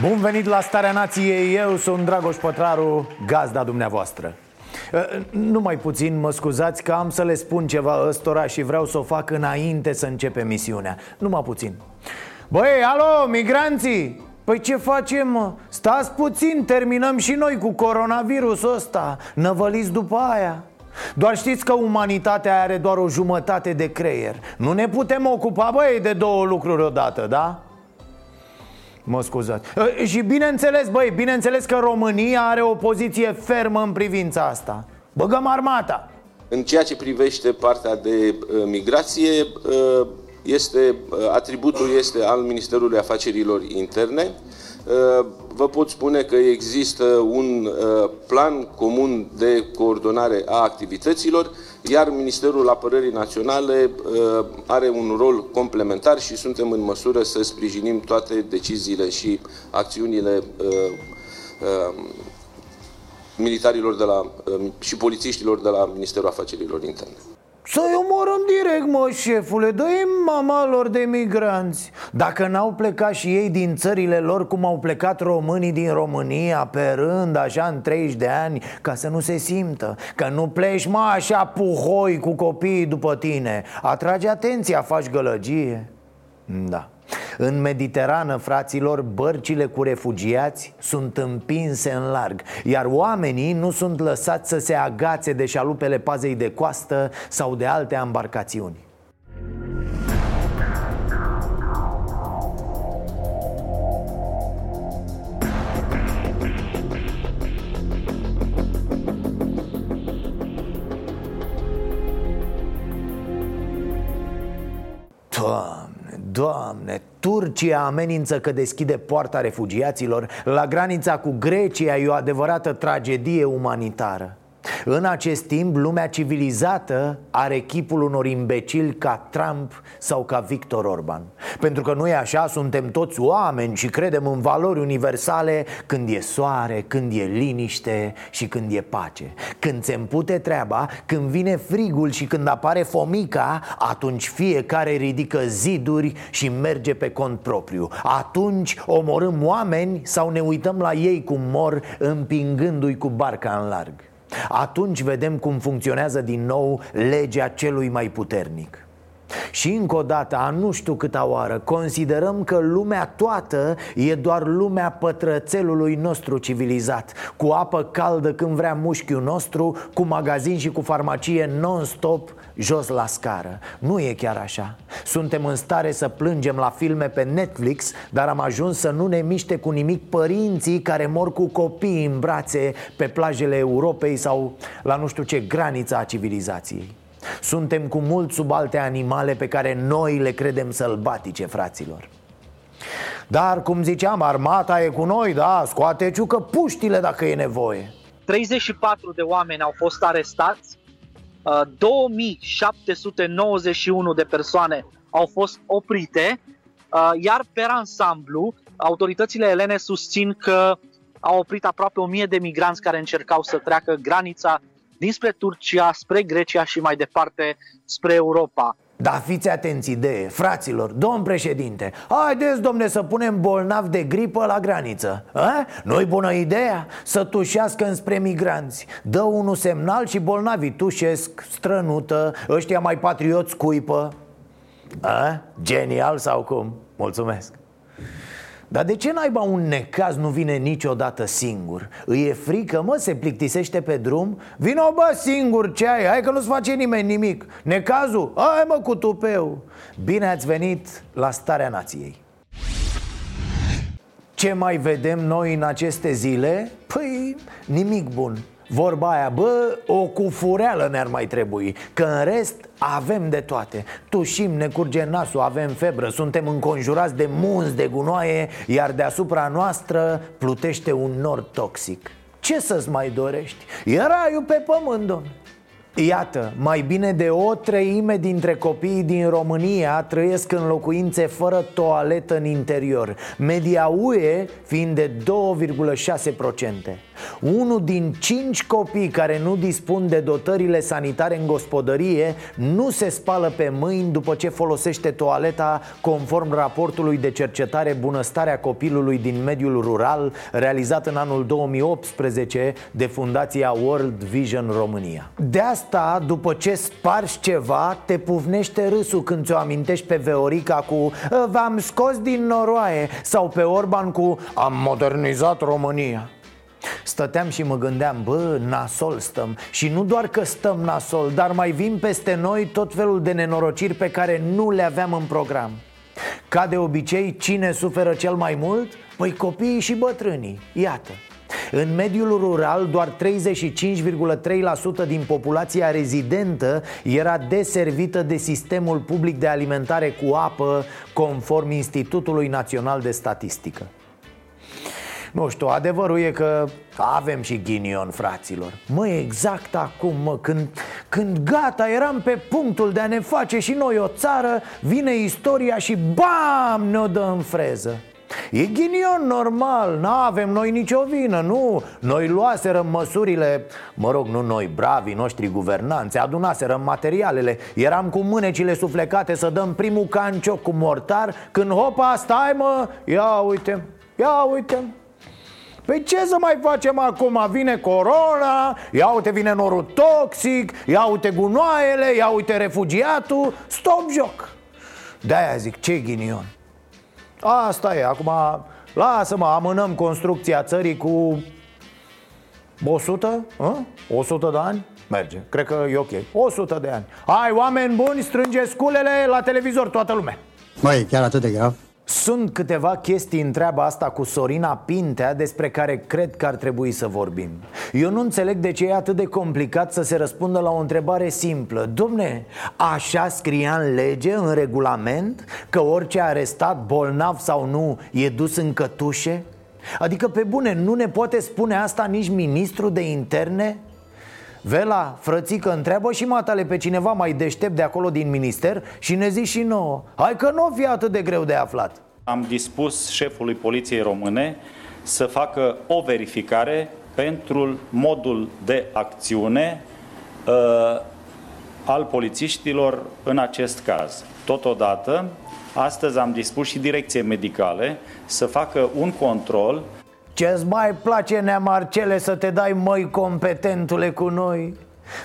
Bun venit la Starea Nației, eu sunt Dragoș Pătraru, gazda dumneavoastră Uh, Numai puțin, mă scuzați că am să le spun ceva ăstora și vreau să o fac înainte să începe misiunea Numai puțin Băi, alo, migranții! Păi ce facem, mă? Stați puțin, terminăm și noi cu coronavirusul ăsta Năvăliți după aia doar știți că umanitatea are doar o jumătate de creier Nu ne putem ocupa, băi, de două lucruri odată, da? Mă scuzați. E, Și bineînțeles, băi, bineînțeles că România are o poziție fermă în privința asta. Băgăm armata. În ceea ce privește partea de uh, migrație, uh, este, uh, atributul este al Ministerului Afacerilor Interne. Uh, Vă pot spune că există un uh, plan comun de coordonare a activităților, iar Ministerul Apărării Naționale uh, are un rol complementar și suntem în măsură să sprijinim toate deciziile și acțiunile uh, uh, militarilor de la, uh, și polițiștilor de la Ministerul Afacerilor Interne. Să-i omorâm direct, mă, șefule Dă-i mama lor de migranți. Dacă n-au plecat și ei din țările lor Cum au plecat românii din România Pe rând, așa, în 30 de ani Ca să nu se simtă. Că nu pleci, mă, așa puhoi cu copiii după tine. Atrage atenția, faci gălăgie. Da în Mediterană, fraților, bărcile cu refugiați sunt împinse în larg Iar oamenii nu sunt lăsați să se agațe de șalupele pazei de coastă sau de alte embarcațiuni. Doamne, doamne, Turcia amenință că deschide poarta refugiaților La granița cu Grecia. E o adevărată tragedie umanitară. În acest timp, lumea civilizată are chipul unor imbecili ca Trump sau ca Victor Orban Pentru că nu e așa, suntem toți oameni și credem în valori universale Când e soare, când e liniște și când e pace. Când se împute treaba, când vine frigul și când apare fomica Atunci fiecare ridică ziduri și merge pe cont propriu. Atunci omorâm oameni sau ne uităm la ei cum mor împingându-i cu barca în larg. Atunci vedem cum funcționează din nou legea celui mai puternic și încă o dată, a nu știu câta oară, considerăm că lumea toată e doar lumea pătrățelului nostru civilizat Cu apă caldă când vrea mușchiul nostru, cu magazin și cu farmacie non-stop jos la scară. Nu e chiar așa. Suntem în stare să plângem la filme pe Netflix Dar am ajuns să nu ne miște cu nimic părinții care mor cu copii în brațe pe plajele Europei sau la nu știu ce graniță a civilizației suntem cu mult sub alte animale pe care noi le credem sălbatice, fraților. Dar, cum ziceam, armata e cu noi, da, scoate ciucă puștile dacă e nevoie. 34 de oameni au fost arestați, uh, 2791 de persoane au fost oprite, uh, iar pe ansamblu, autoritățile elene susțin că au oprit aproape 1000 de migranți care încercau să treacă granița dinspre Turcia, spre Grecia și mai departe spre Europa. Da, fiți atenți idee, fraților, domn președinte Haideți, domne, să punem bolnav de gripă la graniță A? Nu-i bună ideea? Să tușească înspre migranți Dă unul semnal și bolnavii tușesc, strănută Ăștia mai patrioți scuipă A? Genial sau cum? Mulțumesc dar de ce naiba un necaz nu vine niciodată singur? Îi e frică, mă, se plictisește pe drum? Vino, bă, singur, ce ai? Hai că nu-ți face nimeni nimic Necazul? Hai, mă, cu tupeu Bine ați venit la Starea Nației ce mai vedem noi în aceste zile? Păi, nimic bun Vorba aia, bă, o cufureală ne-ar mai trebui Că în rest avem de toate. Tușim, ne curge nasul, avem febră Suntem înconjurați de munți, de gunoaie Iar deasupra noastră plutește un nor toxic. Ce să-ți mai dorești? E raiul pe pământ, domnule Iată, mai bine de o treime dintre copiii din România trăiesc în locuințe fără toaletă în interior Media UE fiind de 2,6% unul din cinci copii care nu dispun de dotările sanitare în gospodărie nu se spală pe mâini după ce folosește toaleta conform raportului de cercetare Bunăstarea copilului din mediul rural realizat în anul 2018 de Fundația World Vision România. De asta, după ce spargi ceva, te pufnește râsul când ți-o amintești pe Veorica cu V-am scos din noroaie sau pe Orban cu Am modernizat România Stăteam și mă gândeam, bă, nasol stăm. Și nu doar că stăm nasol, dar mai vin peste noi tot felul de nenorociri pe care nu le aveam în program. Ca de obicei, cine suferă cel mai mult? Păi copiii și bătrânii, iată în mediul rural, doar 35,3% din populația rezidentă era deservită de sistemul public de alimentare cu apă, conform Institutului Național de Statistică. Nu știu, adevărul e că avem și ghinion, fraților Mă, exact acum, mă, când, când gata eram pe punctul de a ne face și noi o țară Vine istoria și bam, ne-o dă în freză E ghinion normal, nu avem noi nicio vină, nu. Noi luaserăm măsurile, mă rog, nu noi, bravii noștri guvernanți Adunaserăm materialele, eram cu mânecile suflecate să dăm primul cancioc cu mortar Când hopa, stai mă, ia uite, ia uite. Păi ce să mai facem acum? Vine corona, ia uite vine norul toxic, ia uite gunoaiele, ia uite refugiatul Stop joc. De-aia zic, ce ghinion Asta e, acum lasă-mă, amânăm construcția țării cu 100? A? 100 de ani? Merge, cred că e ok 100 de ani Hai, oameni buni, strângeți culele la televizor toată lumea Măi, chiar atât de grav? Sunt câteva chestii în treaba asta cu Sorina Pintea despre care cred că ar trebui să vorbim Eu nu înțeleg de ce e atât de complicat să se răspundă la o întrebare simplă Domne, așa scria în lege, în regulament, că orice arestat, bolnav sau nu, e dus în cătușe? Adică pe bune, nu ne poate spune asta nici ministru de interne? Vela, frățică, întreabă și matale pe cineva mai deștept de acolo din minister și ne zici și nouă Hai că nu o fi atât de greu de aflat Am dispus șefului Poliției Române să facă o verificare pentru modul de acțiune uh, al polițiștilor în acest caz. Totodată, astăzi am dispus și direcție medicale să facă un control ce-ți mai place, Nea Marcele, să te dai măi competentule cu noi?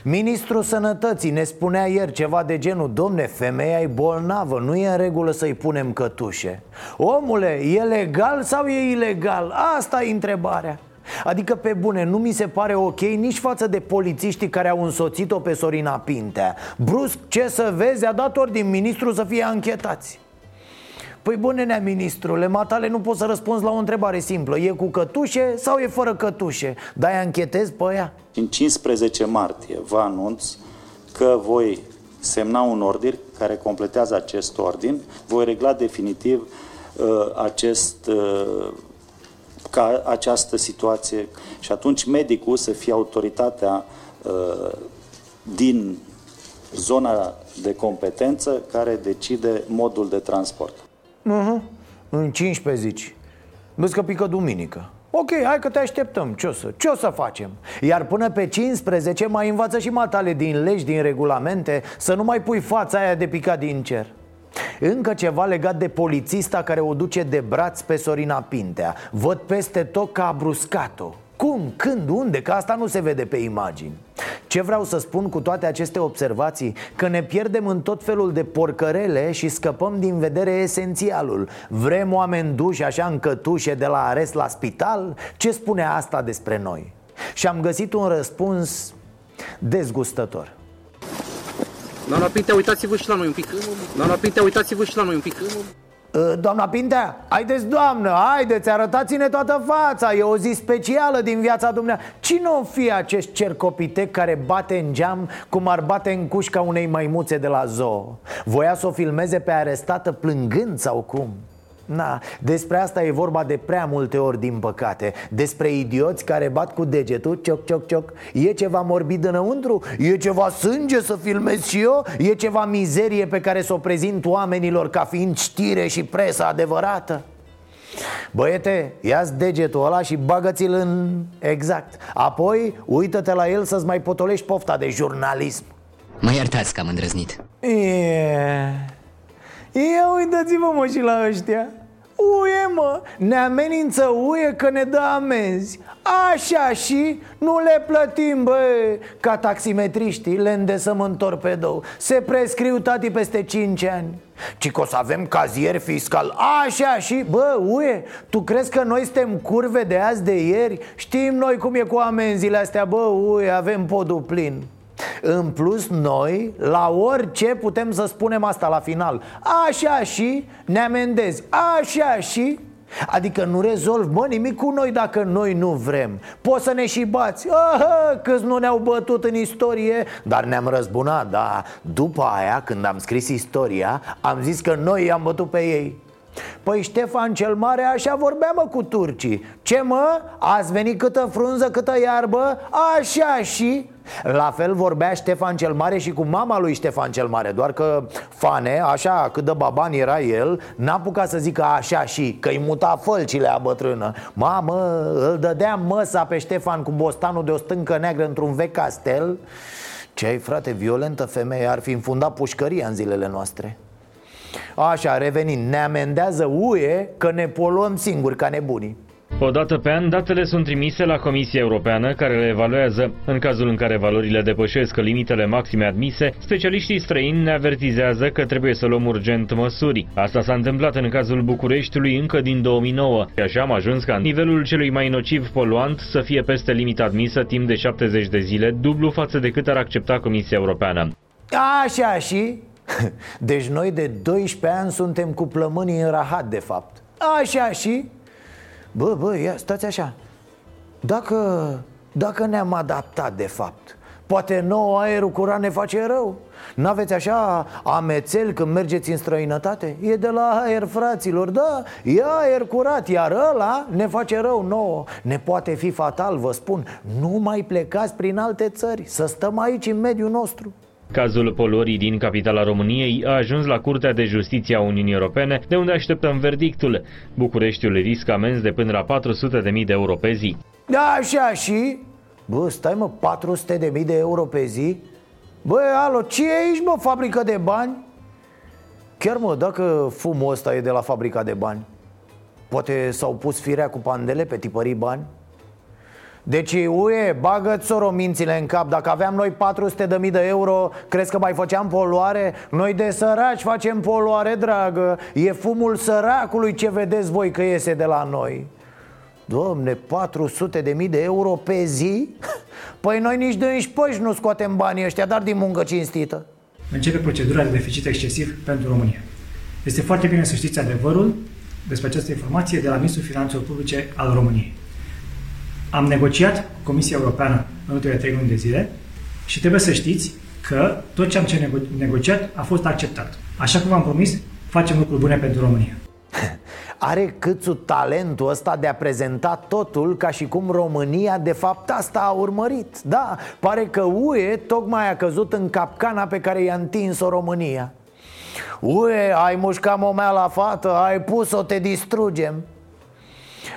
Ministrul Sănătății ne spunea ieri ceva de genul Domne, femeia e bolnavă, nu e în regulă să-i punem cătușe Omule, e legal sau e ilegal? Asta e întrebarea Adică pe bune, nu mi se pare ok nici față de polițiștii care au însoțit-o pe Sorina Pintea Brusc, ce să vezi, a dat ordin ministru să fie anchetați Păi bune, nea ministrule, matale nu pot să răspunzi la o întrebare simplă E cu cătușe sau e fără cătușe? Da, închetez pe ea? În 15 martie vă anunț că voi semna un ordin care completează acest ordin Voi regla definitiv uh, acest, uh, ca această situație și atunci medicul să fie autoritatea uh, din zona de competență care decide modul de transport. Uh-huh. În 15 zici. Vezi că pică duminică. Ok, hai că te așteptăm, ce o să, ce o să facem? Iar până pe 15 mai învață și matale din legi, din regulamente Să nu mai pui fața aia de picat din cer. Încă ceva legat de polițista care o duce de braț pe Sorina Pintea. Văd peste tot că a bruscat-o. Cum, când, unde? Că asta nu se vede pe imagini Ce vreau să spun cu toate aceste observații? Că ne pierdem în tot felul de porcărele și scăpăm din vedere esențialul Vrem oameni duși așa în cătușe de la arest la spital? Ce spune asta despre noi? Și am găsit un răspuns dezgustător Doamna Pintea, uitați-vă și la noi un pic Doamna Pintea, uitați-vă și la noi un pic Ă, doamna Pintea, haideți doamnă, haideți, arătați-ne toată fața E o zi specială din viața dumneavoastră Cine o fi acest cercopitec care bate în geam cum ar bate în cușca unei maimuțe de la zoo? Voia să o filmeze pe arestată plângând sau cum? Na, despre asta e vorba de prea multe ori, din păcate Despre idioți care bat cu degetul, cioc, cioc, cioc E ceva morbid înăuntru? E ceva sânge să filmez și eu? E ceva mizerie pe care să o prezint oamenilor ca fiind știre și presă adevărată? Băiete, ia-ți degetul ăla și bagă-ți-l în... Exact Apoi, uită-te la el să-ți mai potolești pofta de jurnalism Mă iertați că am îndrăznit E... Ia uitați-vă mă și la ăștia. Uie mă, ne amenință uie că ne dă amenzi. Așa și nu le plătim bă Ca taximetriștii le îndesăm în torpedou Se prescriu tati peste 5 ani. Ci că o să avem cazier fiscal. Așa și, bă, uie, tu crezi că noi suntem curve de azi de ieri? Știm noi cum e cu amenziile astea, bă, uie, avem podul plin în plus, noi, la orice putem să spunem asta la final. Așa și ne amendezi. Așa și Adică nu rezolv, mă, nimic cu noi dacă noi nu vrem. Poți să ne și bați. Aha, câți nu ne-au bătut în istorie? Dar ne-am răzbunat, da. După aia, când am scris istoria Am zis că noi i-am bătut pe ei Păi Ștefan cel Mare așa vorbea mă cu turcii. Ce mă? Ați venit câtă frunză, câtă iarbă? Așa și... La fel vorbea Ștefan cel Mare și cu mama lui Ștefan cel Mare Doar că Fane, așa cât de baban era el N-a apucat să zică așa și Că-i muta fălcile a bătrână. Mamă, îl dădea măsa pe Ștefan cu bostanul de o stâncă neagră într-un vechi castel. Ce ai frate, violentă femeie Ar fi înfundat pușcăria în zilele noastre Așa, revenind, ne amendează UE că ne poluăm singuri ca nebunii o dată pe an, datele sunt trimise la Comisia Europeană, care le evaluează. În cazul în care valorile depășesc limitele maxime admise, specialiștii străini ne avertizează că trebuie să luăm urgent măsuri. Asta s-a întâmplat în cazul Bucureștiului încă din 2009. Și așa am ajuns ca nivelul celui mai nociv poluant să fie peste limita admisă timp de 70 de zile, dublu față de cât ar accepta Comisia Europeană. Așa și Deci noi de 12 ani suntem cu plămânii în rahat de fapt. Așa și? Bă, bă, ia, stați așa. Dacă, dacă ne-am adaptat de fapt Poate nou aerul curat ne face rău. N-aveți așa amețel când mergeți în străinătate? E de la aer, fraților, da, e aer curat Iar ăla ne face rău nouă. Ne poate fi fatal, vă spun. Nu mai plecați prin alte țări Să stăm aici în mediul nostru Cazul poluării din capitala României a ajuns la Curtea de Justiție a Uniunii Europene, de unde așteptăm verdictul. Bucureștiul riscă amenzi de până la 400.000 de euro pe zi. Da, așa și? Bă, stai mă, 400.000 de euro pe zi? Bă, alo, ce e aici, mă, fabrică de bani? Chiar mă, dacă fumul ăsta e de la fabrica de bani Poate s-au pus firea cu pandele pe tipării bani? Deci, uie, bagă-ți mințile în cap. Dacă aveam noi 400 de mii de euro Crezi că mai făceam poluare? Noi de săraci facem poluare, dragă. E fumul săracului ce vedeți voi că iese de la noi. Domne, 400 de mii de euro pe zi? Păi noi nici de înșpăși nu scoatem banii ăștia, dar din muncă cinstită. Începe procedura de deficit excesiv pentru România. Este foarte bine să știți adevărul despre această informație de la Ministrul Finanțelor Publice al României am negociat cu Comisia Europeană în ultimele trei luni de zile și trebuie să știți că tot ce am ce negociat a fost acceptat. Așa cum am promis, facem lucruri bune pentru România. Are câțu talentul ăsta de a prezenta totul ca și cum România de fapt asta a urmărit Da, pare că UE tocmai a căzut în capcana pe care i-a întins-o România UE, ai mușcat momea la fată, ai pus-o, te distrugem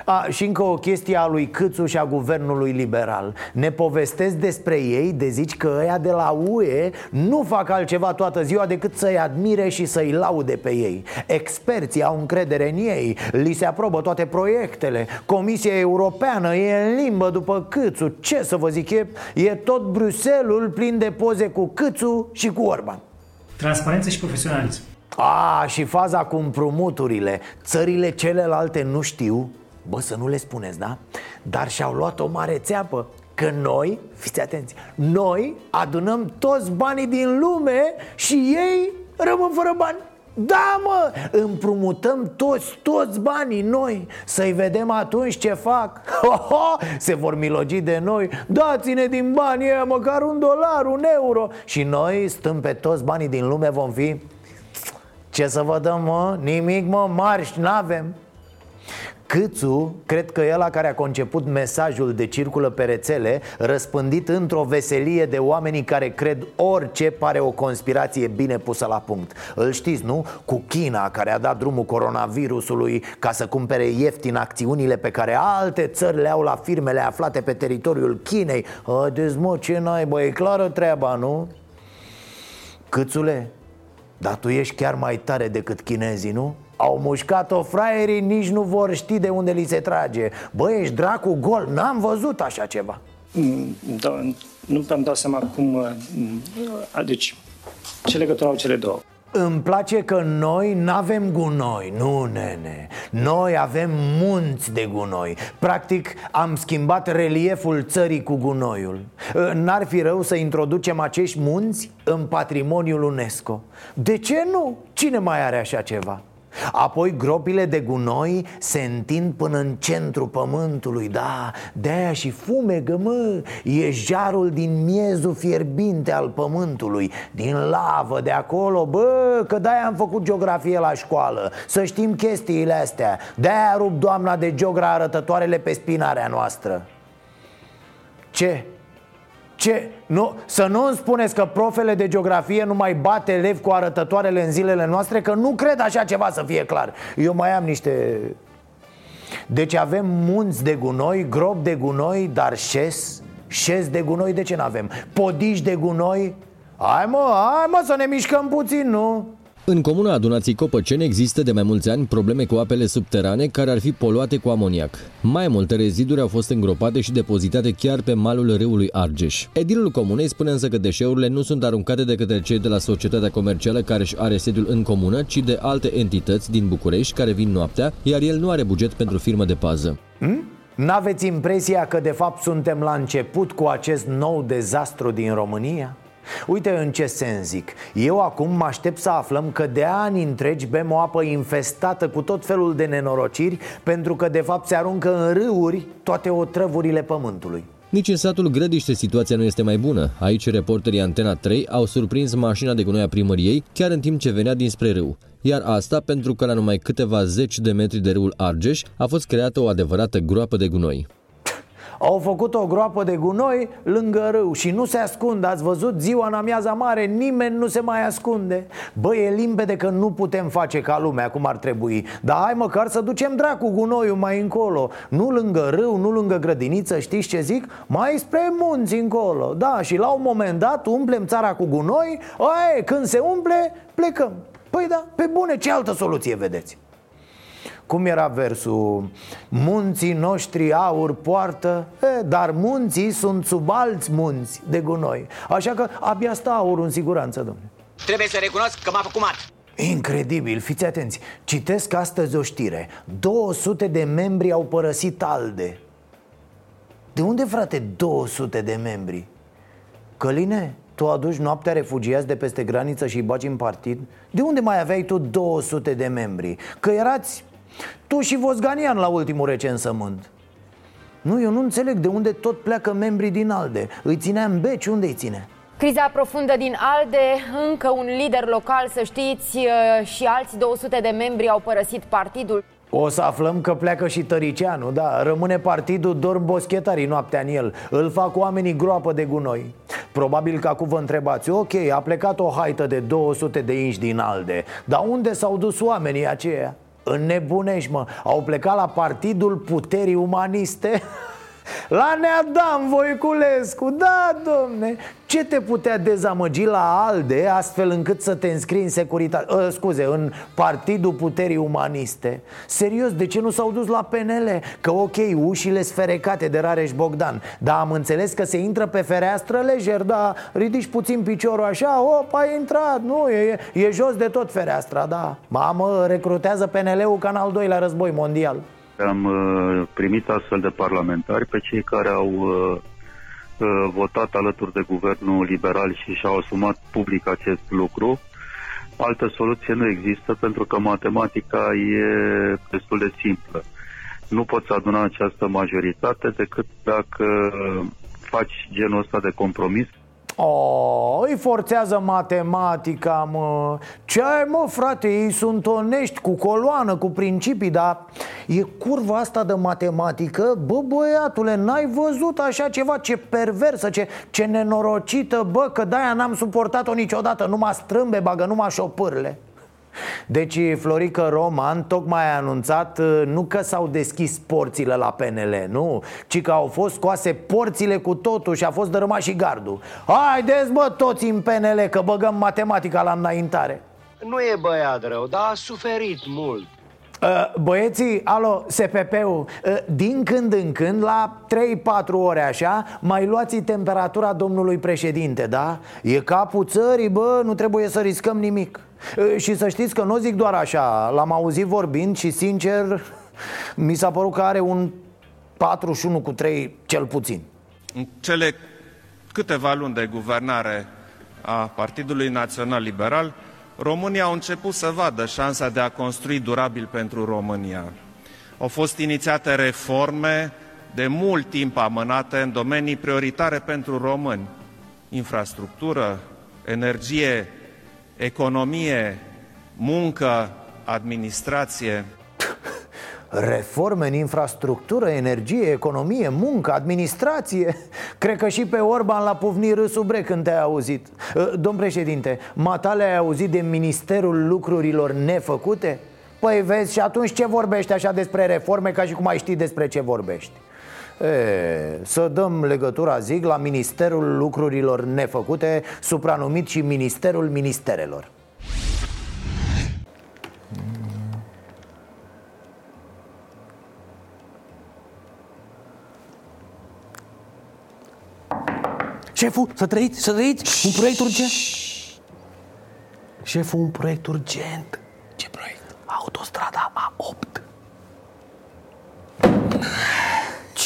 a, și încă o chestie a lui Câțu și a guvernului liberal. Ne povestesc despre ei de zici că ăia de la UE nu fac altceva toată ziua decât să-i admire și să-i laude pe ei. Experții au încredere în ei, li se aprobă toate proiectele. Comisia Europeană e în limbă după Câțu. Ce să vă zic, e, e tot Bruselul plin de poze cu Câțu și cu Orban. Transparență și profesionalism. A, și faza cu împrumuturile. Țările celelalte nu știu Bă, să nu le spuneți, da? Dar și-au luat o mare țeapă Că noi, fiți atenți, noi adunăm toți banii din lume și ei rămân fără bani. Da, mă, împrumutăm toți, toți banii noi. Să-i vedem atunci ce fac. Se vor milogi de noi. Dați-ne din banii ăia măcar un dolar, un euro. Și noi stăm pe toți banii din lume vom fi Ce să vă dăm, mă? Nimic, mă, marș, n-avem Câțu, cred că e ăla care a conceput mesajul de circulă pe rețele Răspândit într-o veselie de oamenii care cred orice pare o conspirație bine pusă la punct Îl știți, nu? Cu China, care a dat drumul coronavirusului ca să cumpere ieftin acțiunile pe care alte țări le au la firmele aflate pe teritoriul Chinei Haideți mă, ce bă, e clară treaba, nu? Câțule, dar tu ești chiar mai tare decât chinezii, nu? Au mușcat-o fraierii, nici nu vor ști de unde li se trage Bă, ești dracu gol, n-am văzut așa ceva mm, da, Nu mi-am dat seama cum... Uh, deci, ce legătură au cele două? Îmi place că noi nu avem gunoi, nu nene Noi avem munți de gunoi Practic am schimbat relieful țării cu gunoiul N-ar fi rău să introducem acești munți în patrimoniul UNESCO De ce nu? Cine mai are așa ceva? Apoi gropile de gunoi se întind până în centru pământului Da, de-aia și fumegă, mă E jarul din miezul fierbinte al pământului Din lavă de acolo, bă Că de-aia am făcut geografie la școală Să știm chestiile astea De-aia rup doamna de geogra arătătoarele pe spinarea noastră Ce? Ce? Nu, să nu îmi spuneți că profele de geografie nu mai bate elevi cu arătătoarele în zilele noastre Că nu cred așa ceva să fie clar Eu mai am niște... Deci avem munți de gunoi, grob de gunoi, dar șes Șes de gunoi de ce nu avem? Podiși de gunoi? Hai mă, hai mă să ne mișcăm puțin, nu? În comuna adunații Copăceni există de mai mulți ani probleme cu apele subterane care ar fi poluate cu amoniac. Mai multe reziduri au fost îngropate și depozitate chiar pe malul râului Argeș. Edilul comunei spune însă că deșeurile nu sunt aruncate de către cei de la societatea comercială care își are sediul în comună, ci de alte entități din București care vin noaptea, iar el nu are buget pentru firmă de pază. Hmm? N-aveți impresia că de fapt suntem la început cu acest nou dezastru din România? Uite în ce sens zic Eu acum mă aștept să aflăm că de ani întregi bem o apă infestată cu tot felul de nenorociri Pentru că de fapt se aruncă în râuri toate otrăvurile pământului nici în satul Grădiște situația nu este mai bună. Aici reporterii Antena 3 au surprins mașina de gunoi a primăriei chiar în timp ce venea dinspre râu. Iar asta pentru că la numai câteva zeci de metri de râul Argeș a fost creată o adevărată groapă de gunoi. Au făcut o groapă de gunoi lângă râu și nu se ascund. Ați văzut ziua în amiaza mare, nimeni nu se mai ascunde. Bă, e limpede că nu putem face ca lumea cum ar trebui. Dar hai măcar să ducem dracu gunoiul mai încolo. Nu lângă râu, nu lângă grădiniță, știți ce zic? Mai spre munți încolo. Da, și la un moment dat umplem țara cu gunoi. Aie, când se umple, plecăm. Păi da, pe bune, ce altă soluție vedeți? Cum era versul? Munții noștri aur poartă e, Dar munții sunt sub alți munți de gunoi Așa că abia stă aurul în siguranță, domnule Trebuie să recunosc că m-a făcut mat Incredibil, fiți atenți Citesc astăzi o știre 200 de membri au părăsit ALDE De unde, frate, 200 de membri? Căline, tu aduci noaptea refugiați de peste graniță și îi bagi în partid? De unde mai aveai tu 200 de membri? Că erați tu și Vosganian la ultimul recensământ Nu, eu nu înțeleg de unde tot pleacă membrii din ALDE Îi ținea în beci, unde îi ține? Criza profundă din ALDE, încă un lider local, să știți, uh, și alți 200 de membri au părăsit partidul. O să aflăm că pleacă și Tăricianu, da, rămâne partidul, dorm boschetarii noaptea în el Îl fac oamenii groapă de gunoi Probabil că acum vă întrebați, ok, a plecat o haită de 200 de inși din ALDE Dar unde s-au dus oamenii aceia? Înnebunești, mă. Au plecat la Partidul Puterii Umaniste La Neadam Voiculescu, da, domne. Ce te putea dezamăgi la ALDE astfel încât să te înscrii în securitate? Uh, Scuze, în Partidul Puterii Umaniste. Serios, de ce nu s-au dus la PNL? Că ok, ușile sferecate de Rareș Bogdan Dar am înțeles că se intră pe fereastră lejer Da, ridici puțin piciorul așa, op, ai intrat Nu, e, e jos de tot fereastra, da. Mamă, recrutează PNL-ul ca în al doilea război mondial am uh, primit astfel de parlamentari pe cei care au uh, uh, votat alături de guvernul liberal și și-au asumat public acest lucru. altă soluție nu există pentru că matematica e destul de simplă. Nu poți aduna această majoritate decât dacă faci genul ăsta de compromis Oh, îi forțează matematica, mă. Ce ai, mă, frate, ei sunt onești, cu coloană, cu principii Dar e curva asta de matematică? Bă, băiatule, n-ai văzut așa ceva? Ce perversă, ce, ce nenorocită Bă, că de-aia n-am suportat-o niciodată. Numai strâmbe bagă, numai șopârle deci Florică Roman tocmai a anunțat uh, nu că s-au deschis porțile la PNL, nu Ci că au fost scoase porțile cu totul și a fost dărâmat și gardul. Haideți bă toți în PNL că băgăm matematica la înaintare. Nu e băiat rău, dar a suferit mult. Uh, Băieții, alo, SPP-ul uh, Din când în când, la 3-4 ore așa Mai luați temperatura domnului președinte, da? E capul țării, bă, nu trebuie să riscăm nimic și să știți că nu zic doar așa L-am auzit vorbind și sincer Mi s-a părut că are un 41 cu 3 cel puțin. În cele câteva luni de guvernare a Partidului Național Liberal România au început să vadă șansa de a construi durabil pentru România. Au fost inițiate reforme de mult timp amânate în domenii prioritare pentru români. Infrastructură, energie economie, muncă, administrație. Reforme în infrastructură, energie, economie, muncă, administrație Cred că și pe Orban l-a pufnit râsul bre când te-ai auzit ă, Domn președinte, matale ai auzit de Ministerul Lucrurilor Nefăcute? Păi vezi, și atunci ce vorbești așa despre reforme ca și cum ai ști despre ce vorbești? E, să dăm legătura, zic, la Ministerul Lucrurilor Nefăcute, supranumit și Ministerul Ministerelor. Șeful, să trăiți, să trăiți! Un proiect urgent? Șeful, un proiect urgent. Ce proiect? Autostrada A8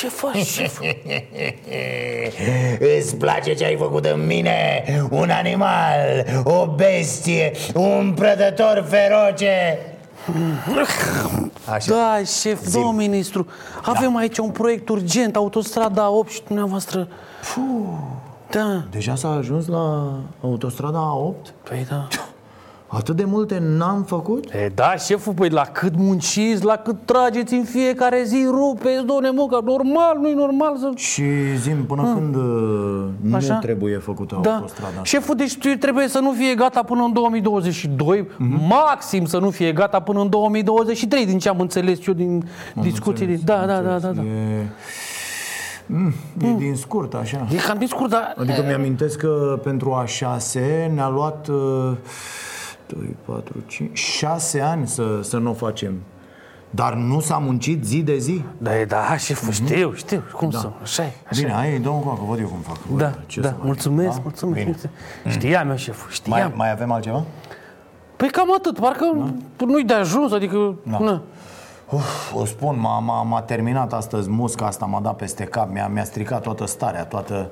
Ce faci, șef? Îți place ce ai făcut în mine? Un animal, o bestie, un prădător feroce Așa. Da, șef, Zim. domn ministru Avem da. aici un proiect urgent Autostrada 8 și dumneavoastră Puh. Da Deja s-a ajuns la autostrada 8? Păi da Atât de multe n-am făcut? E, da, șeful, păi la cât munciți, la cât trageți în fiecare zi, rupeți, doamne, mă, că normal, nu-i normal să... Și zim, până hmm. când uh, Așa? nu trebuie făcută da. autostrada Șeful, deci trebuie să nu fie gata până în 2022, mm-hmm. maxim să nu fie gata până în 2023, din ce am înțeles eu din am discuții. Înțeles, da, da, da, da, da. E... Mm, e mm. din scurt, așa. E cam din scurt, dar... Adică mi-amintesc că pentru A6 ne-a luat... Uh, 2, 4, 5, 6 ani să, să nu o facem. Dar nu s-a muncit zi de zi? Da, e, da, șef, mm-hmm. știu, știu, cum da. să, așa e. Așa Bine, hai, dă un că văd eu cum fac. Da, ce da, mulțumesc, da? mulțumesc. Bine. Știam eu, șef, știam. Mai, mai avem altceva? Păi cam atât, parcă da? nu-i de ajuns, adică... Da. Na. Uf, o spun, m-a, m-a, m-a terminat astăzi musca asta, m-a dat peste cap, mi-a, mi-a stricat toată starea, toată...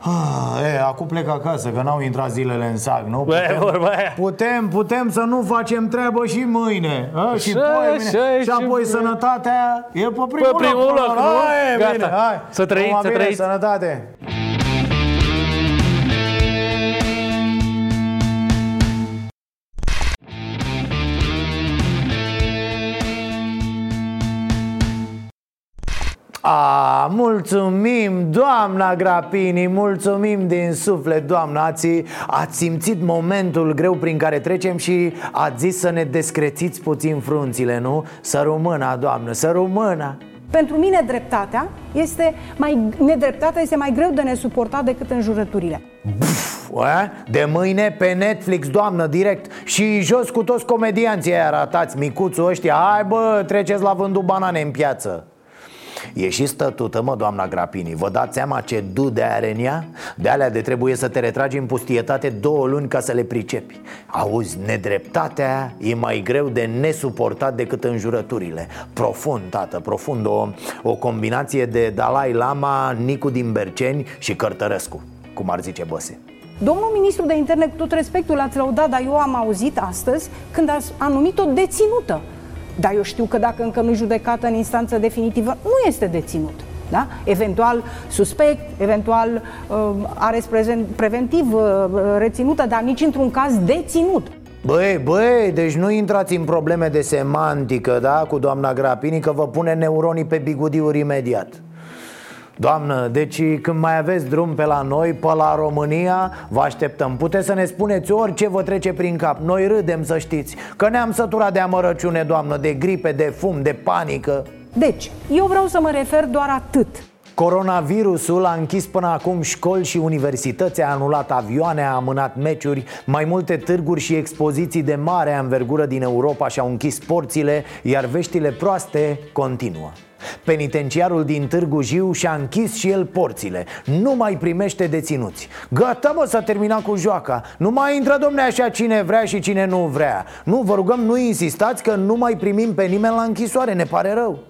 Ah, e, acum plec acasă, că n-au intrat zilele în sac, nu? Putem, putem, putem să nu facem treabă și mâine a? Și, poi, și, și apoi și sănătatea e pe primul, pe primul loc, loc nu? Hai, Gata. bine, hai. Să trăiți, să trăiți Sănătate A, mulțumim, doamna Grapini, mulțumim din suflet, doamna ați, ați simțit momentul greu prin care trecem și ați zis să ne descrețiți puțin frunțile, nu? Să rămână, doamnă, să rămână pentru mine dreptatea este mai nedreptatea este mai greu de nesuportat decât înjurăturile. Buf, de mâine pe Netflix, doamnă, direct Și jos cu toți comedianții aia aratați Micuțul ăștia Hai bă, treceți la vândul banane în piață E și stătută, mă, doamna Grapini Vă dați seama ce du de are în ea? De alea de trebuie să te retragi în pustietate două luni ca să le pricepi Auzi, nedreptatea e mai greu de nesuportat decât înjurăturile Profund, tată, profund O, o combinație de Dalai Lama, Nicu din Berceni și Cărtărescu Cum ar zice Băse Domnul ministru de interne, cu tot respectul, l-ați lăudat, dar eu am auzit astăzi când a, a numit-o deținută. Dar eu știu că dacă încă nu judecată în instanță definitivă, nu este deținut. Da? Eventual suspect, eventual uh, arest preventiv uh, reținută, dar nici într-un caz deținut. Băi, băi, deci nu intrați în probleme de semantică, da, cu doamna Grapini, că vă pune neuronii pe bigudiuri imediat Doamnă, deci când mai aveți drum pe la noi, pe la România, vă așteptăm. Puteți să ne spuneți orice vă trece prin cap. Noi râdem, să știți, că ne-am săturat de amărăciune, doamnă De gripe, de fum, de panică. Deci, eu vreau să mă refer doar atât Coronavirusul a închis până acum școli și universități, a anulat avioane, a amânat meciuri, mai multe târguri și expoziții de mare anvergură din Europa și-au închis porțile, iar veștile proaste continuă. Penitenciarul din Târgu Jiu și-a închis și el porțile. Nu mai primește deținuți. Gata mă, s-a terminat cu joaca. Nu mai intră domne așa cine vrea și cine nu vrea. Nu, vă rugăm, nu insistați că nu mai primim pe nimeni la închisoare Ne pare rău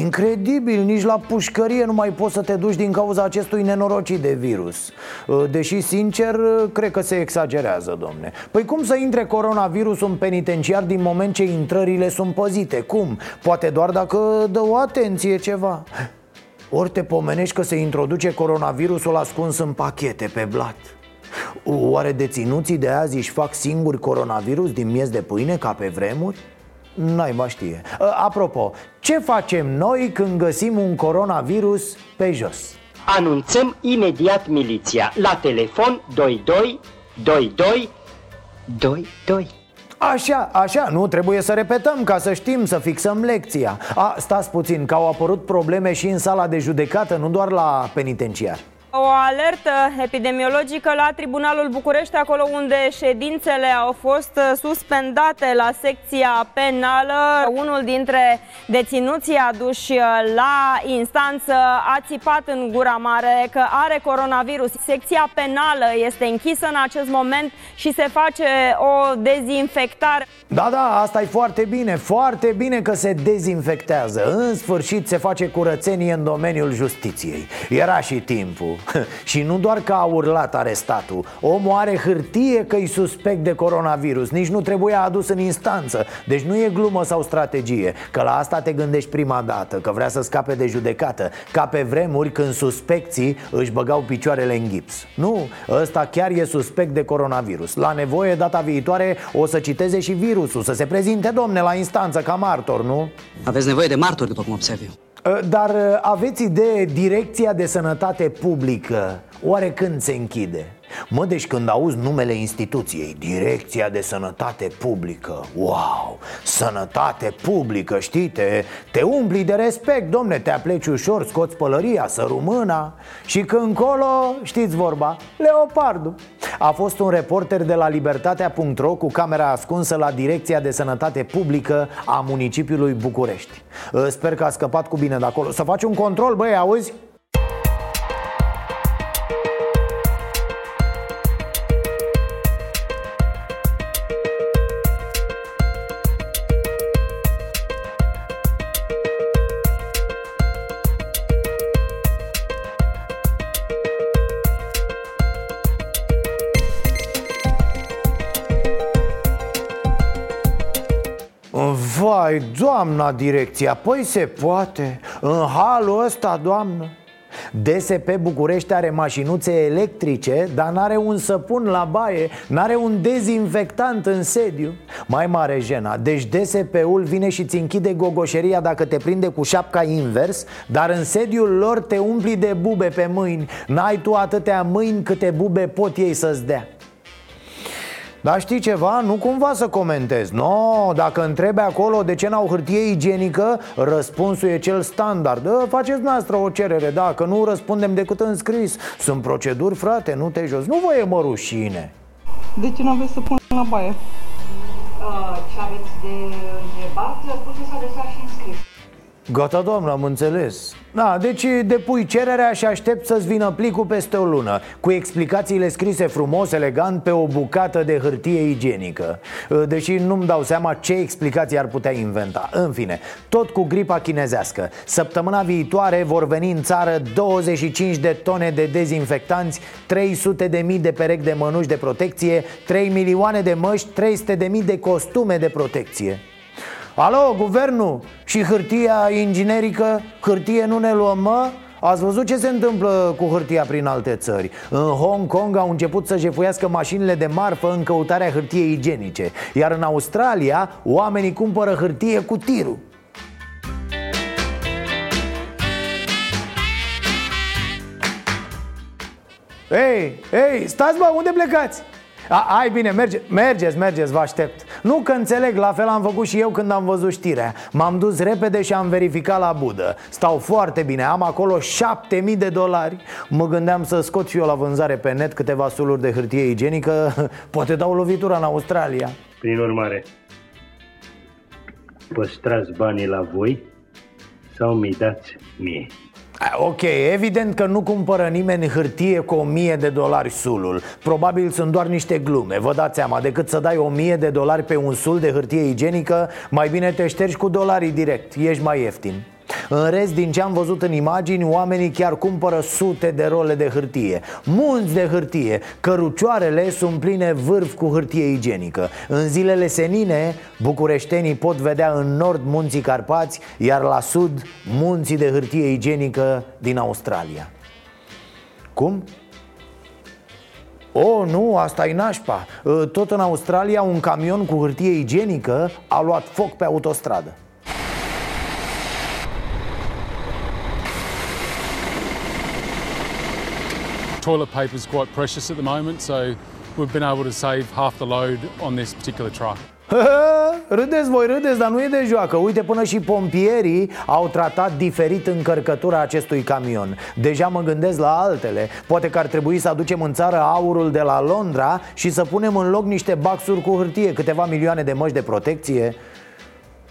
incredibil, nici la pușcărie nu mai poți să te duci din cauza acestui nenorocit de virus ă, Deși, sincer, cred că se exagerează, domne Păi cum să intre coronavirusul în penitenciar din moment ce intrările sunt păzite? Cum? Poate doar dacă dă o atenție ceva Ori te pomenești că se introduce coronavirusul ascuns în pachete pe blat Oare deținuții de azi își fac singuri coronavirus din miez de pâine ca pe vremuri? N-ai mai știe. Apropo, ce facem noi când găsim un coronavirus pe jos? Anunțăm imediat miliția. La telefon 22 22 22 Așa, așa, nu trebuie să repetăm ca să știm, să fixăm lecția. A, stați puțin, că au apărut probleme și în sala de judecată, nu doar la penitenciar o alertă epidemiologică la Tribunalul București, acolo unde ședințele au fost suspendate la secția penală. Unul dintre deținuții aduși la instanță a țipat în gura mare că are coronavirus. Secția penală este închisă în acest moment și se face o dezinfectare. Da, da, asta e foarte bine, foarte bine că se dezinfectează. În sfârșit se face curățenie în domeniul justiției. Era și timpul. și nu doar că a urlat arestatul Omul are hârtie că e suspect de coronavirus Nici nu trebuia adus în instanță. Deci nu e glumă sau strategie Că la asta te gândești prima dată Că vrea să scape de judecată Ca pe vremuri când suspecții își băgau picioarele în gips. Nu, ăsta chiar e suspect de coronavirus. La nevoie data viitoare o să citeze și virusul Să se prezinte domne la instanță ca martor, nu? Aveți nevoie de martori, după cum observ eu. Uh, dar uh, aveți idee, Direcția de Sănătate Publică, oare când se închide? Mă, deci când auzi numele instituției Direcția de Sănătate Publică Wow, sănătate publică, știi, te, te umpli de respect Domne, te apleci ușor, scoți pălăria, să rumâna Și când colo, știți vorba, leopardul. A fost un reporter de la Libertatea.ro cu camera ascunsă la Direcția de Sănătate Publică a municipiului București. Uh, Sper că a scăpat cu bine de acolo. Să faci un control, băi, auzi? Vai, doamna direcția, păi se poate. În halul ăsta, doamnă. DSP București are mașinuțe electrice, dar n-are un săpun la baie, n-are un dezinfectant în sediu. Mai mare jena, deci DSP-ul vine și ți închide gogoșeria dacă te prinde cu șapca invers Dar în sediul lor te umpli de bube pe mâini. N-ai tu atâtea mâini câte bube pot ei să-ți dea dar știi ceva? Nu cumva să comentez No, dacă întrebe acolo de ce n-au hârtie igienică Răspunsul e cel standard. Dă, Faceți noastră o cerere, da, că nu răspundem decât în scris. Sunt proceduri, frate, nu te jos Nu vă e mă rușine. De ce nu aveți să pun la baie? Uh, ce aveți de întrebat, puteți adresa și în scris Gata, doamnă, am înțeles. Da, deci depui cererea și aștept să-ți vină plicul peste o lună Cu explicațiile scrise frumos, elegant, pe o bucată de hârtie igienică. Deși nu-mi dau seama ce explicații ar putea inventa. În fine, tot cu gripa chinezească. Săptămâna viitoare vor veni în țară 25 de tone de dezinfectanți 300 de mii de perechi de mănuși de protecție 3 milioane de măști, 300 de mii de costume de protecție Alo, guvernul și hârtia inginerică, hârtie nu ne luăm, mă? Ați văzut ce se întâmplă cu hârtia prin alte țări În Hong Kong au început să jefuiască mașinile de marfă în căutarea hârtiei igienice Iar în Australia oamenii cumpără hârtie cu tirul Ei, ei, stați bă, unde plecați? A, ai bine, merge, mergeți, mergeți, vă aștept. Nu că înțeleg, la fel am făcut și eu când am văzut știrea. M-am dus repede și am verificat la budă. Stau foarte bine, am acolo 7000 de dolari. Mă gândeam să scot și eu la vânzare pe net câteva suluri de hârtie igienică. Poate dau lovitura în Australia. Prin urmare, păstrați banii la voi sau mi dați mie Ok, evident că nu cumpără nimeni hârtie cu o mie de dolari sulul. Probabil sunt doar niște glume, vă dați seama Decât să dai o mie de dolari pe un sul de hârtie igienică Mai bine te ștergi cu dolarii direct, ești mai ieftin în rest, din ce am văzut în imagini, oamenii chiar cumpără sute de role de hârtie Munți de hârtie. Cărucioarele sunt pline vârf cu hârtie igienică. În zilele senine, bucureștenii pot vedea în nord munții Carpați Iar la sud, munții de hârtie igienică din Australia. Cum? Oh, nu, asta e nașpa. Tot în Australia un camion cu hârtie igienică a luat foc pe autostradă Toilet paper is quite precious at the moment, so we've been able to save half the load on this particular truck. Râdeți voi, râdeți, dar nu e de joacă. Uite, până și pompierii au tratat diferit încărcătura acestui camion. Deja mă gândesc la altele. Poate că ar trebui să aducem în țară aurul de la Londra Și să punem în loc niște baxuri cu hârtie Câteva milioane de măști de protecție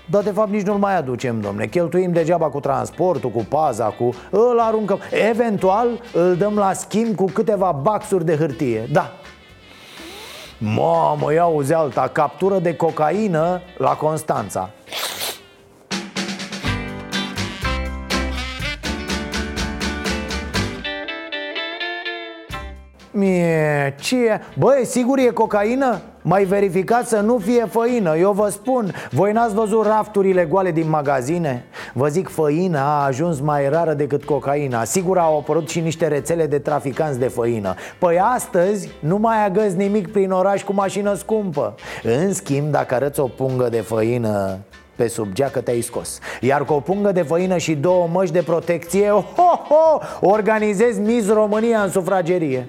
dar de fapt nici nu-l mai aducem, domne Cheltuim degeaba cu transportul, cu paza, cu... Îl aruncăm. Eventual îl dăm la schimb cu câteva baxuri de hârtie. Da, Mamă, ia uzi alta, captură de cocaină la Constanța. Mie, ce e? Băi, sigur e cocaină? Mai verificat să nu fie făină. Eu vă spun, voi n-ați văzut rafturile goale din magazine? Vă zic, făina a ajuns mai rară decât cocaina. Sigur au apărut și niște rețele de traficanți de făină. Păi astăzi nu mai agăzi nimic prin oraș cu mașină scumpă. În schimb, dacă arăți o pungă de făină pe sub geacă te-ai scos. Iar cu o pungă de făină și două măști de protecție ho, ho, Organizezi Miss România în sufragerie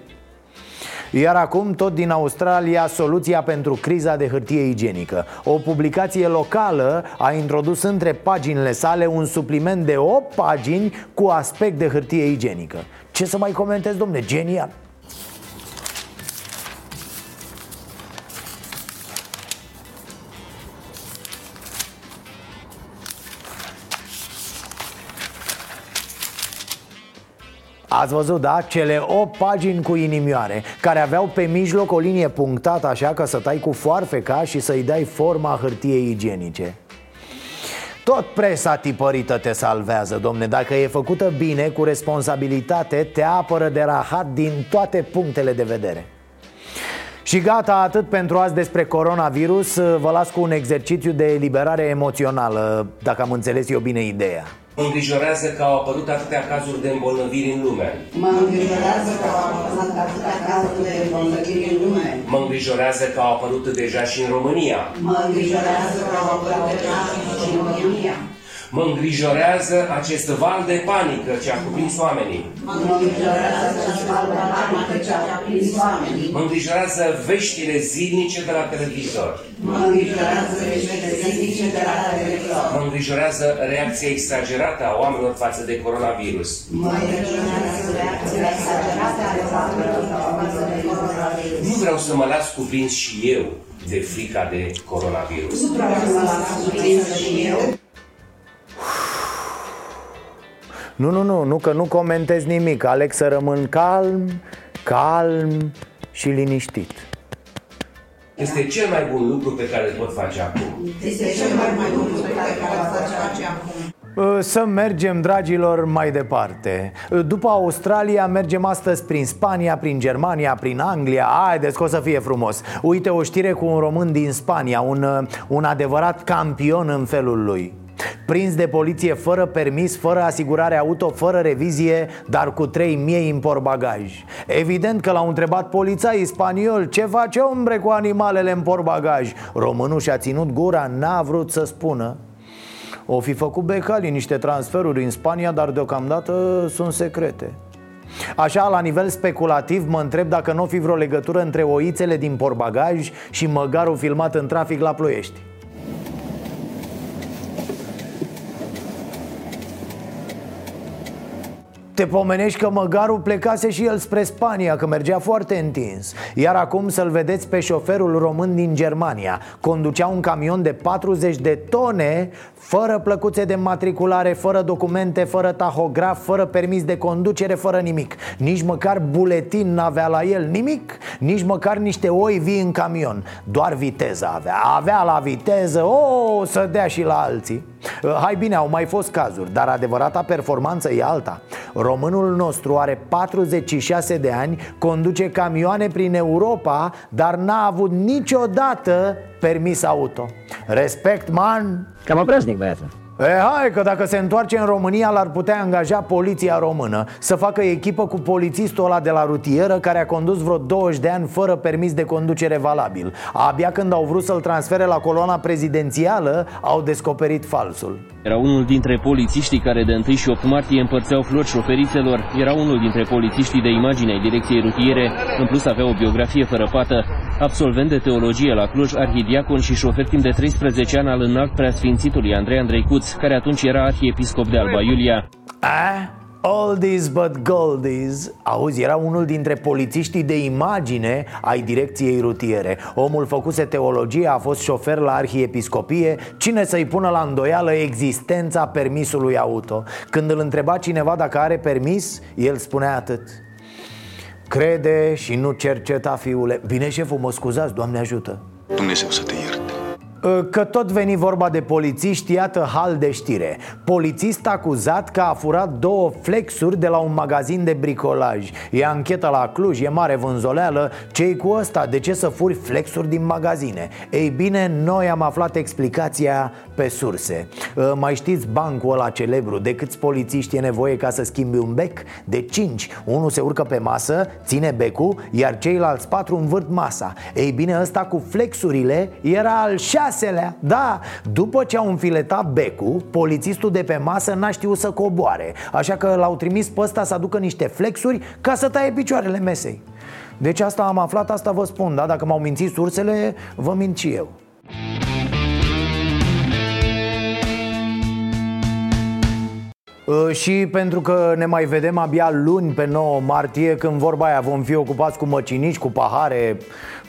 iar acum, tot din Australia, soluția pentru criza de hârtie igienică. O publicație locală a introdus între paginile sale un supliment de 8 pagini cu aspect de hârtie igienică. Ce să mai comentez, domne, genial! Ați văzut, da? Cele 8 pagini cu inimioare Care aveau pe mijloc o linie punctată așa Că să tai cu foarfeca și să-i dai forma hârtiei igienice. Tot presa tipărită te salvează, domne. Dacă e făcută bine, cu responsabilitate Te apără de rahat din toate punctele de vedere. Și gata, atât pentru azi despre coronavirus. Vă las cu un exercițiu de eliberare emoțională Dacă am înțeles eu bine ideea Mă îngrijorează că au apărut atâtea cazuri de îmbolnăviri în lume. Mă îngrijorează că au apărut atâtea cazuri de îmbolnăviri în lume. Mă îngrijorează că au apărut deja și în România. Mă îngrijorează că au apărut deja și în România. Mă îngrijorează acest val de panică ce a cuprins oamenii. Mă îngrijorează acest val de panică ce a cuprins oamenii. Mă îngrijorează veștile zilnice de la televizor. Mă îngrijorează veștile zilnice de la televizor. Mă îngrijorează reacția exagerată a oamenilor față de coronavirus. Mă îngrijorează reacția exagerată a oamenilor față de coronavirus. Nu vreau să mă las cuprins și eu de frica de coronavirus. Nu vreau să mă las cuprins și eu Nu, nu, nu, nu că nu comentez nimic. Alex să rămân calm, calm și liniștit. Este cel mai bun lucru pe care îl pot face acum. Este cel mai mai bun lucru pe care poate face acum. Uh, Să mergem, dragilor, mai departe. Uh, După Australia mergem astăzi prin Spania, prin Germania, prin Anglia. Haideți că o să fie frumos. Uite o știre cu un român din Spania Un, uh, un adevărat campion în felul lui Prins de poliție fără permis, fără asigurare auto, fără revizie, dar cu trei miei în portbagaj Evident că l-au întrebat polițaii spaniol Ce face ombre cu animalele în portbagaj? Românul și-a ținut gura, n-a vrut să spună. O fi făcut Becali niște transferuri în Spania, dar deocamdată sunt secrete. Așa, la nivel speculativ, mă întreb dacă nu o fi vreo legătură între oițele din porbagaj și măgarul filmat în trafic la Ploiești Te pomenești că măgarul plecase și el spre Spania, că mergea foarte întins. Iar acum să-l vedeți pe șoferul român din Germania. Conducea un camion de 40 de tone Fără plăcuțe de matriculare, fără documente, fără tahograf, fără permis de conducere, fără nimic. Nici măcar buletin n-avea la el, nimic Nici măcar niște oi vii în camion. Doar viteza avea. Avea la viteză, o, să dea și la alții. Uh, Hai bine, au mai fost cazuri, dar adevărata performanță e alta. Românul nostru are 46 de ani, conduce camioane prin Europa, dar n-a avut niciodată permis auto Respect, man! Cam obraznic, băiatul. E, hai că dacă se întoarce în România L-ar putea angaja poliția română Să facă echipă cu polițistul ăla de la rutieră Care a condus vreo 20 de ani fără permis de conducere valabil Abia când au vrut să-l transfere la coloana prezidențială Au descoperit falsul Era unul dintre polițiștii care de 1 și 8 martie împărțeau flori șoferițelor. Era unul dintre polițiștii de imagine ai direcției rutiere. În plus avea o biografie fără pată. Absolvent de teologie la Cluj, arhidiacon și șofer timp de 13 ani al înalt preasfințitului Andrei Andreicuț, care atunci era arhiepiscop de Alba Iulia. A? Oldies but goldies Auzi, era unul dintre polițiștii de imagine ai direcției rutiere Omul făcuse teologie, a fost șofer la arhiepiscopie Cine să-i pună la îndoială existența permisului auto? Când îl întreba cineva dacă are permis, el spunea atât Crede și nu cerceta, fiule Bine, șeful, mă scuzați, Doamne ajută Dumnezeu să te ierte. Că tot veni vorba de polițiști, iată hal de știre. Polițist acuzat că a furat două flexuri de la un magazin de bricolaj. E anchetă la Cluj, e mare vânzoleală. Ce cu ăsta? De ce să furi flexuri din magazine? Ei bine, noi am aflat explicația pe surse. Uh, Mai știți bancul ăla celebru? De câți polițiști e nevoie ca să schimbi un bec? De cinci. Unul se urcă pe masă, ține becul Iar ceilalți patru învârt masa. Ei bine, ăsta cu flexurile era al șaselea Da, după ce au înfiletat becul Polițistul de pe masă n-a știut să coboare Așa că l-au trimis pe ăsta să aducă niște flexuri Ca să taie picioarele mesei. Deci asta am aflat, asta vă spun, da? Dacă m-au mințit sursele, vă mint și eu. Uh, Și pentru că ne mai vedem abia luni pe 9 martie Când vorba aia vom fi ocupați cu măcinici, cu pahare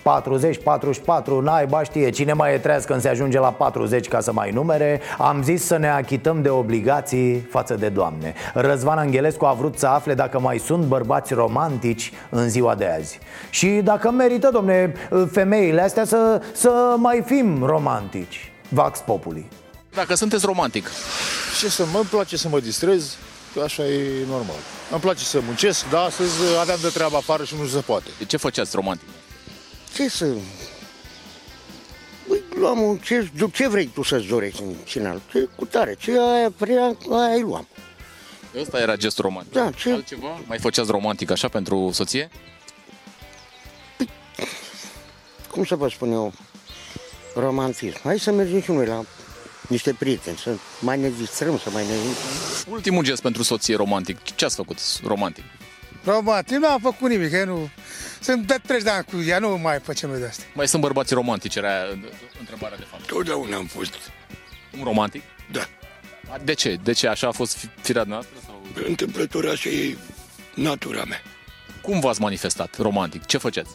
40, 44, naiba știe Cine mai e treaz când se ajunge la 40 ca să mai numere Am zis să ne achităm de obligații față de doamne Răzvan Angelescu a vrut să afle dacă mai sunt bărbați romantici în ziua de azi Și dacă merită, domne, femeile astea să, să mai fim romantici Vax Populi Dacă sunteți romantic, Ce să mă, îmi place să mă distrez, că așa e normal. Îmi place să muncesc, dar astăzi aveam de treabă afară și nu se poate. ce făceați romantic? Ce să... Băi, luam un... Ce, ce vrei tu să-ți dorești în final? Ce cu tare, ce aia vrea, aia îi luam. Ăsta era gestul romantic. Da, ce? Altceva? Mai făceați romantic așa pentru soție? Cum să vă spun eu? Romantism. Hai să mergem și noi la niște prieteni, să mai ne distrăm, să mai ne... Ultimul gest pentru soție romantic. Ce ați făcut romantic? Romantic, nu am făcut nimic, că nu... Sunt de 30 de ani cu ea, nu mai facem noi de asta. Mai sunt bărbați romantici, era întrebarea de fapt. Totdeauna am fost. Un romantic? Da. De ce? De ce? Așa a fost fi- firea noastră? Sau... Întâmplător așa e natura mea. Cum v-ați manifestat romantic? Ce făceați?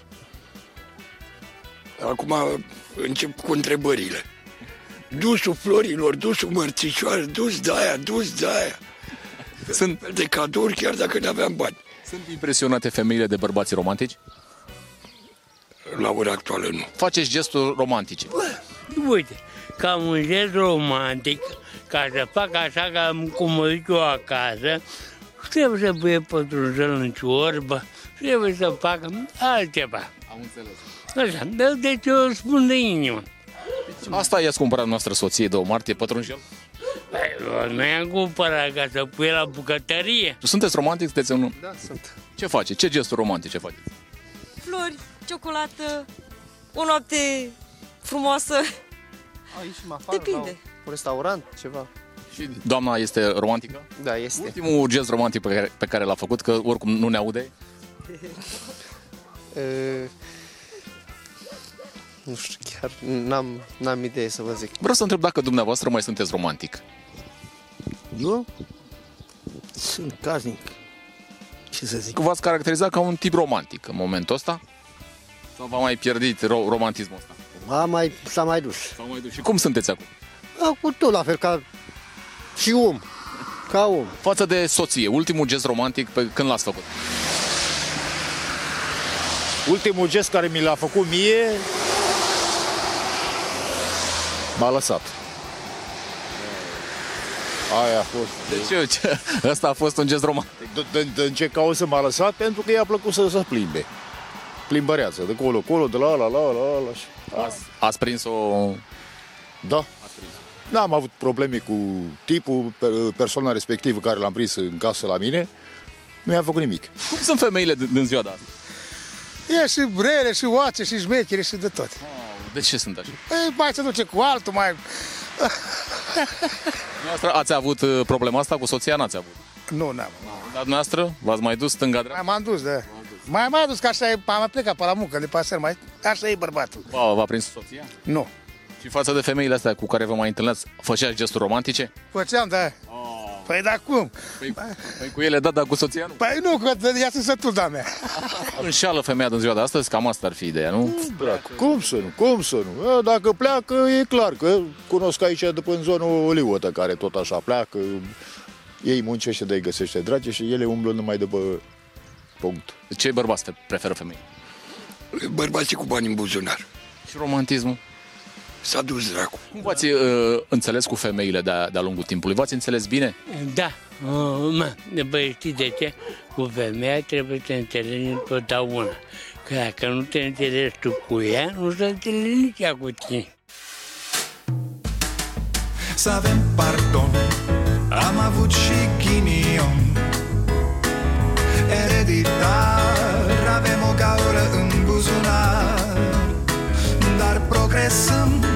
Acum încep cu întrebările. Dusul florilor, dusul mărțișoare, dus de aia, dus de aia. Sunt... De cadouri chiar dacă nu aveam bani. Sunt impresionate femeile de bărbați romantici? La ora actuală nu. Faceți gesturi romantice. Uite, cam un gest romantic, ca să fac așa ca cum mă duc eu acasă, trebuie să pui pătrunjel în ciorbă, trebuie să fac altceva. Am înțeles. Așa, de- deci eu spun de inimă. Asta i-ați cumpărat noastră soție de o martie, pătrunjel? Păi, nu i-am cumpărat ca să pui la bucătărie. Sunteți romantic? Sunteți un... Da, sunt. Ce face? Ce gesturi romantice faceți? Flori, ciocolată, o noapte frumoasă. Aici mă afară, Depinde. la un restaurant, ceva. Și doamna este romantică? Da, este. Ultimul gest romantic pe care, pe care l-a făcut, că oricum nu ne aude, E, nu știu, chiar n-am, n-am idee să vă zic. vreau să întreb dacă dumneavoastră mai sunteți romantic. Eu sunt casnic. Ce să zic? V-ați caracterizat ca un tip romantic în momentul ăsta? Sau v-a mai pierdit ro- romantismul ăsta? A mai, s-a mai dus. S-a mai dus. Și cum sunteți acum? Acum tot la fel ca și om. Ca om. Față de soție, ultimul gest romantic pe când l-ați făcut? Ultimul gest care mi l-a făcut mie m-a lăsat. Aia a fost. Deci ce, ăsta a fost un gest romantic. De, de, de în ce cauză m-a lăsat? Pentru că i-a plăcut să se plimbe. Plimbăreață, de colo, colo, de la la la la la. Și... Ați, ați prins-o... Da. N-am avut probleme cu tipul, pe- persoana respectivă care l-am prins în casă la mine. Nu i-a făcut nimic. Cum sunt femeile din din ziua de azi? E și brele, și oace, și șmechere, și de tot. De ce sunt așa? E, mai se duce cu altul, mai... Dumneavoastră ați avut uh, problema asta cu soția? N-ați avut. Nu, n-am. Dar dumneavoastră v-ați mai dus stânga-dreapta? Mai m-am dus, da. Mai m-am dus, că așa e, am plecat pe la muncă de pasări, mai... Așa e bărbatul. V-a, v-a prins soția? Nu. Și față de femeile astea cu care vă mai întâlneați, făceați gesturi romantice? Făceam, da. Păi da cum? Păi, păi cu ele da, dar cu soția nu. Păi nu, că ea sunt sătul da mea. Înșeală femeia din ziua de astăzi, cam asta ar fi ideea, nu? Dracu, cum să nu, cum să nu? E, Dacă pleacă, e clar că cunosc aici după în zona o liută care tot așa pleacă, ei muncește de îi găsește dragi și ele umblă numai după punct. Ce bărbați fe- preferă femei? Bărbații cu bani în buzunar. Și romantismul? S-a dus dracu. Cum v-ați uh, înțeles cu femeile de-a, de-a lungul timpului? V-ați înțeles bine? Da, uh, mă, băi, știi de ce? Cu femeia trebuie să te înțelegi întotdeauna. Că dacă nu te înțelegi tu cu ea, nu se înțelegi nici ea cu tine. Să avem pardon Am avut și ghinion Ereditar Avem o gaură în buzunar Dar progresăm